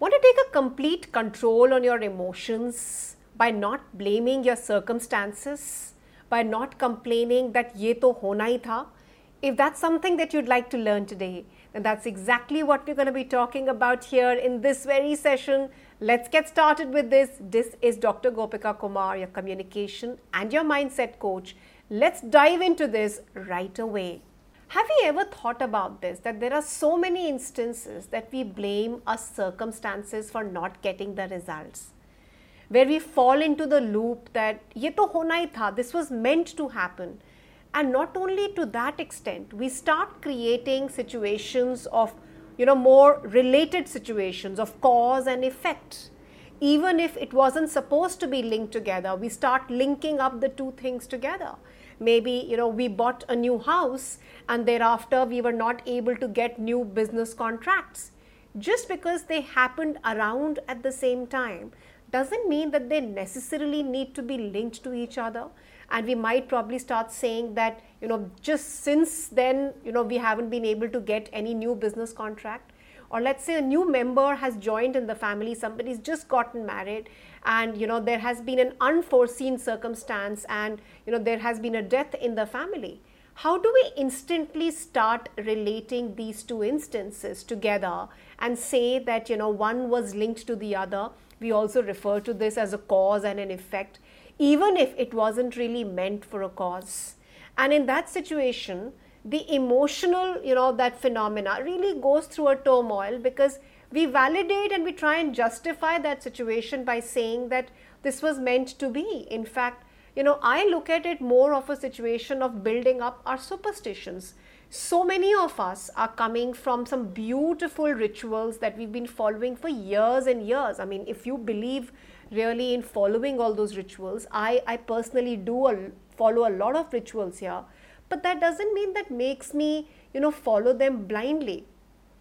Want to take a complete control on your emotions by not blaming your circumstances, by not complaining that ye to hona hi tha? If that's something that you'd like to learn today, then that's exactly what we're going to be talking about here in this very session. Let's get started with this. This is Dr. Gopika Kumar, your communication and your mindset coach. Let's dive into this right away. Have you ever thought about this? That there are so many instances that we blame our circumstances for not getting the results. Where we fall into the loop that ye to hona hi tha, this was meant to happen. And not only to that extent, we start creating situations of, you know, more related situations of cause and effect. Even if it wasn't supposed to be linked together, we start linking up the two things together maybe you know we bought a new house and thereafter we were not able to get new business contracts. Just because they happened around at the same time doesn't mean that they necessarily need to be linked to each other. And we might probably start saying that you know just since then you know we haven't been able to get any new business contract or let's say a new member has joined in the family somebody's just gotten married and you know there has been an unforeseen circumstance and you know there has been a death in the family. How do we instantly start relating these two instances together and say that you know one was linked to the other? We also refer to this as a cause and an effect even if it wasn't really meant for a cause. And in that situation the emotional you know that phenomena really goes through a turmoil because we validate and we try and justify that situation by saying that this was meant to be. In fact, you know, I look at it more of a situation of building up our superstitions. So many of us are coming from some beautiful rituals that we've been following for years and years. I mean, if you believe really in following all those rituals, I, I personally do a, follow a lot of rituals here, but that doesn't mean that makes me, you know, follow them blindly.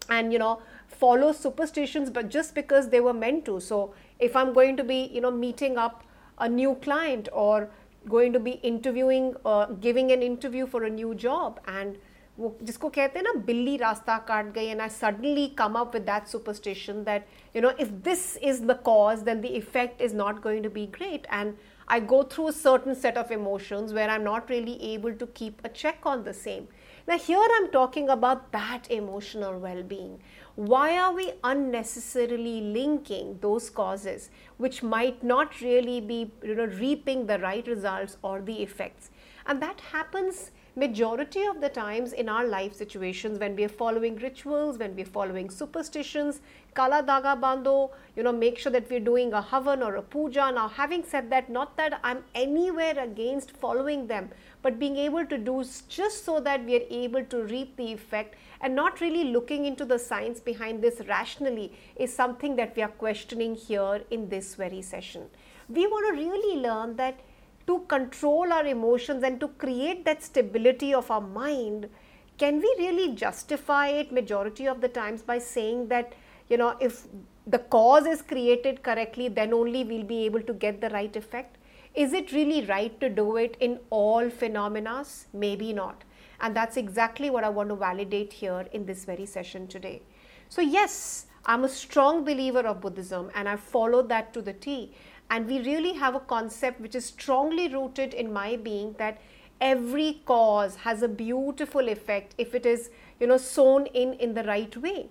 And, you know, follow superstitions but just because they were meant to so if i'm going to be you know meeting up a new client or going to be interviewing uh, giving an interview for a new job and वो जिसको कहते हैं ना बिल्ली रास्ता काट गई and I suddenly come up with that superstition that you know if this is the cause then the effect is not going to be great and I go through a certain set of emotions where I'm not really able to keep a check on the same. Now, here I'm talking about that emotional well being, why are we unnecessarily linking those causes which might not really be you know, reaping the right results or the effects? And that happens majority of the times in our life situations when we are following rituals, when we are following superstitions, kala daga bando, you know, make sure that we're doing a havan or a puja. Now, having said that, not that I'm anywhere against following them, but being able to do just so that we are able to reap the effect and not really looking into the science behind this rationally is something that we are questioning here in this very session. We want to really learn that to control our emotions and to create that stability of our mind, can we really justify it majority of the times by saying that, you know, if the cause is created correctly, then only we'll be able to get the right effect? Is it really right to do it in all phenomena? Maybe not. And that's exactly what I want to validate here in this very session today. So, yes, I'm a strong believer of Buddhism and I follow that to the T. And we really have a concept which is strongly rooted in my being that every cause has a beautiful effect if it is, you know, sown in in the right way.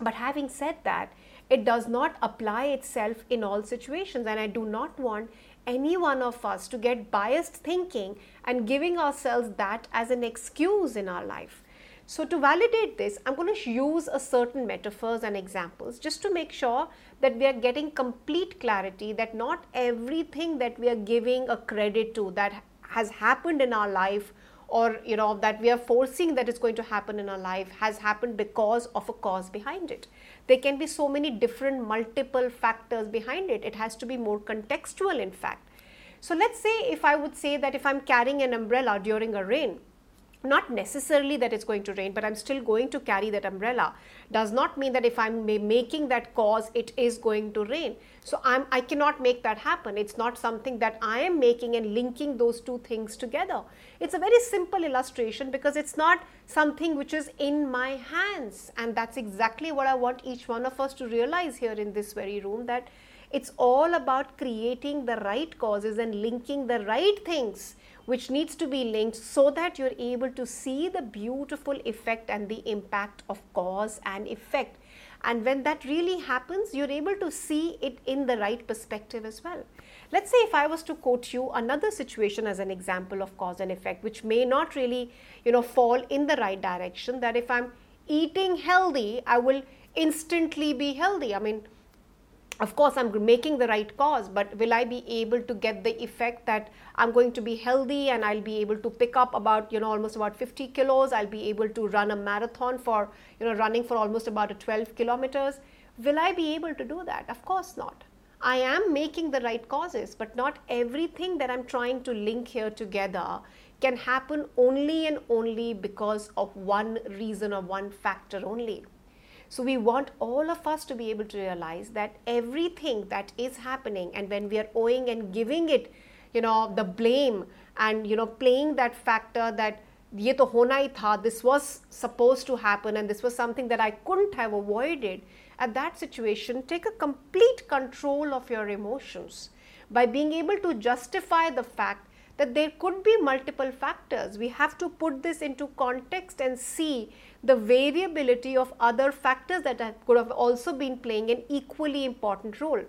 But having said that, it does not apply itself in all situations. And I do not want any one of us to get biased thinking and giving ourselves that as an excuse in our life. So, to validate this, I'm going to use a certain metaphors and examples just to make sure that we are getting complete clarity that not everything that we are giving a credit to that has happened in our life or you know that we are forcing that is going to happen in our life has happened because of a cause behind it. There can be so many different multiple factors behind it. It has to be more contextual in fact. So let's say if i would say that if i'm carrying an umbrella during a rain not necessarily that it's going to rain but i'm still going to carry that umbrella. Does not mean that if i'm making that cause it is going to rain. So i'm i cannot make that happen. It's not something that i am making and linking those two things together. It's a very simple illustration because it's not something which is in my hands. And that's exactly what I want each one of us to realize here in this very room that it's all about creating the right causes and linking the right things which needs to be linked so that you're able to see the beautiful effect and the impact of cause and effect. And when that really happens, you're able to see it in the right perspective as well. Let's say if I was to quote you another situation as an example of cause and effect, which may not really, you know, fall in the right direction, that if I'm eating healthy, I will instantly be healthy. I mean, of course i'm making the right cause but will i be able to get the effect that i'm going to be healthy and i'll be able to pick up about you know almost about 50 kilos? I'll be able to run a marathon for you know running for almost about a 12 kilometers? Will i be able to do that? Of course not. I am making the right causes, but not everything that I'm trying to link here together can happen only and only because of one reason or one factor only. So, we want all of us to be able to realize that everything that is happening, and when we are owing and giving it, you know, the blame and, you know, playing that factor that ये तो होना ही था this was supposed to happen and this was something that I couldn't have avoided at that situation, take a complete control of your emotions by being able to justify the fact that there could be multiple factors. We have to put this into context and see the variability of other factors that could have also been playing an equally important role.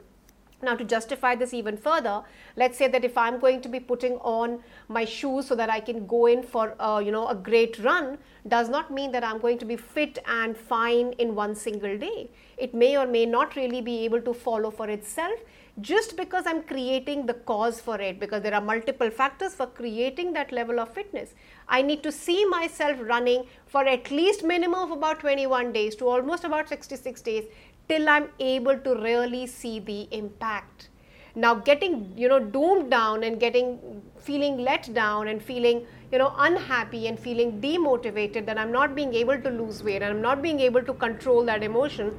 Now, to justify this even further, let's say that if I'm going to be putting on my shoes so that I can go in for uh, you know a great run, does not mean that I'm going to be fit and fine in one single day. It may or may not really be able to follow for itself just because I'm creating the cause for it because there are multiple factors for creating that level of fitness. I need to see myself running for at least minimum of about 21 days to almost about 66 days till I'm able to really see the impact. Now, getting you know doomed down and getting feeling let down and feeling you know unhappy and feeling demotivated that I'm not being able to lose weight and I'm not being able to control that emotion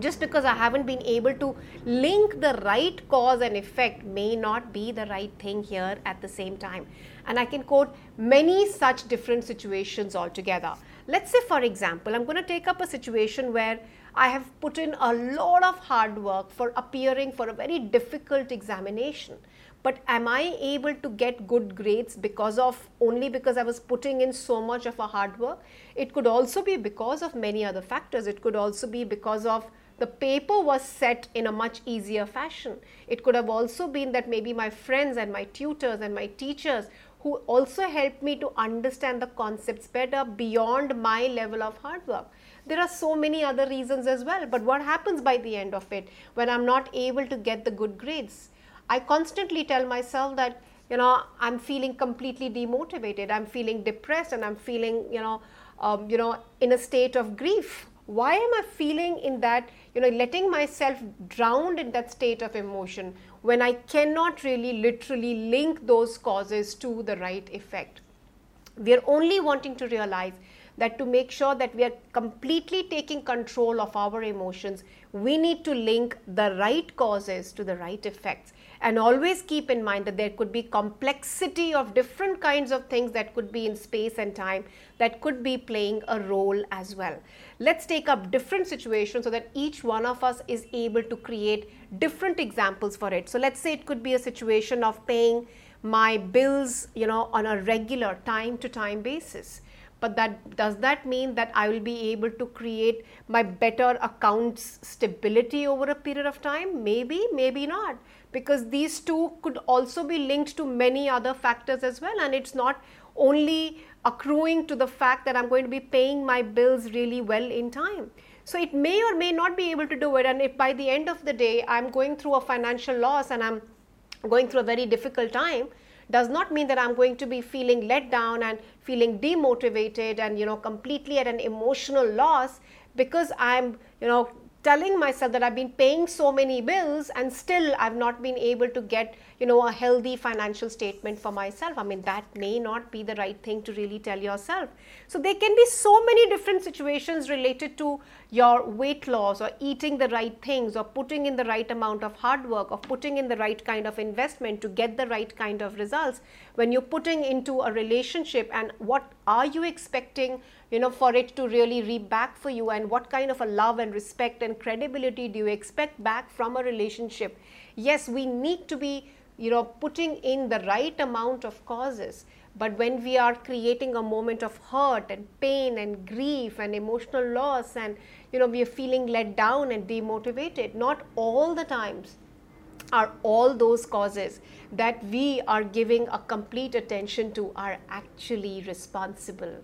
just because I haven't been able to link the right cause and effect may not be the right thing here at the same time. And I can quote many such different situations altogether. Let's say, for example, I'm going to take up a situation where I have put in a lot of hard work for appearing for a very difficult examination. But am I able to get good grades because of only because I was putting in so much of a hard work? It could also be because of many other factors. It could also be because of the paper was set in a much easier fashion. It could have also been that maybe my friends and my tutors and my teachers who also helped me to understand the concepts better beyond my level of hard work there are so many other reasons as well. But what happens by the end of it when I'm not able to get the good grades? I constantly tell myself that, you know, I'm feeling completely demotivated, I'm feeling depressed, and I'm feeling, you know, um, you know, in a state of grief. Why am I feeling in that, you know, letting myself drown in that state of emotion when I cannot really literally link those causes to the right effect? We are only wanting to realize that to make sure that we are completely taking control of our emotions, we need to link the right causes to the right effects. And always keep in mind that there could be complexity of different kinds of things that could be in space and time that could be playing a role as well. Let's take up different situations so that each one of us is able to create different examples for it. So let's say it could be a situation of paying my bills, you know, on a regular time to time basis but that does that mean that I will be able to create my better accounts stability over a period of time? Maybe, maybe not, because these two could also be linked to many other factors as well, and it's not only accruing to the fact that I'm going to be paying my bills really well in time. So it may or may not be able to do it, and if by the end of the day I'm going through a financial loss and I'm going through a very difficult time, does not mean that I'm going to be feeling let down and feeling demotivated and you know completely at an emotional loss because I'm you know telling myself that I've been paying so many bills and still I've not been able to get you know a healthy financial statement for myself. I mean that may not be the right thing to really tell yourself. So there can be so many different situations related to your weight loss or eating the right things or putting in the right amount of hard work or putting in the right kind of investment to get the right kind of results when you're putting into a relationship and what are you expecting you know for it to really reap back for you and what kind of a love and respect and credibility do you expect back from a relationship? Yes we need to be you know putting in the right amount of causes but when we are creating a moment of hurt and pain and grief and emotional loss and you know we are feeling let down and demotivated not all the times are all those causes that we are giving a complete attention to are actually responsible.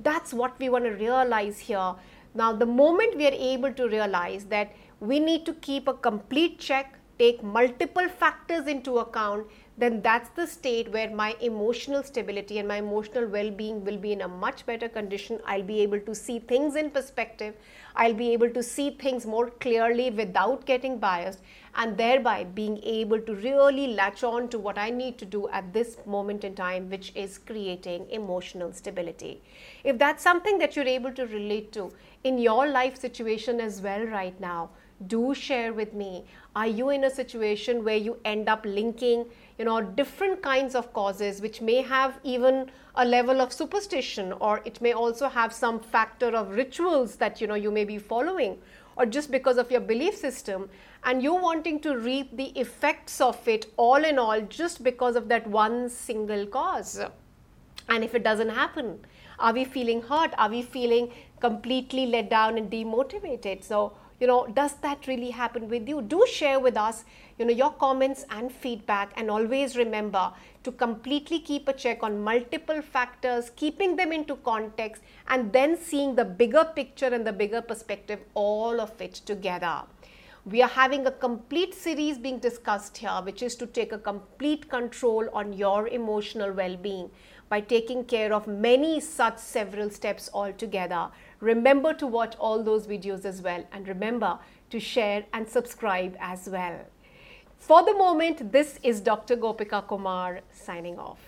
That's what we want to realize here. Now the moment we are able to realize that we need to keep a complete check take multiple factors into account, then that's the state where my emotional stability and my emotional well being will be in a much better condition. I'll be able to see things in perspective. I'll be able to see things more clearly without getting biased, and thereby being able to really latch on to what I need to do at this moment in time, which is creating emotional stability. If that's something that you're able to relate to in your life situation as well right now, do share with me. Are you in a situation where you end up linking you know different kinds of causes which may have even a level of superstition or it may also have some factor of rituals that you know you may be following or just because of your belief system and you're wanting to reap the effects of it all in all just because of that one single cause and if it doesn't happen are we feeling hurt? Are we feeling completely let down and demotivated? So you know does that really happen with you? Do share with us you know your comments and feedback. And always remember to completely keep a check on multiple factors keeping them into context and then seeing the bigger picture and the bigger perspective all of it together. We are having a complete series being discussed here, which is to take a complete control on your emotional well being by taking care of many such several steps altogether. Remember to watch all those videos as well, and remember to share and subscribe as well. For the moment, this is Dr. Gopika Kumar signing off.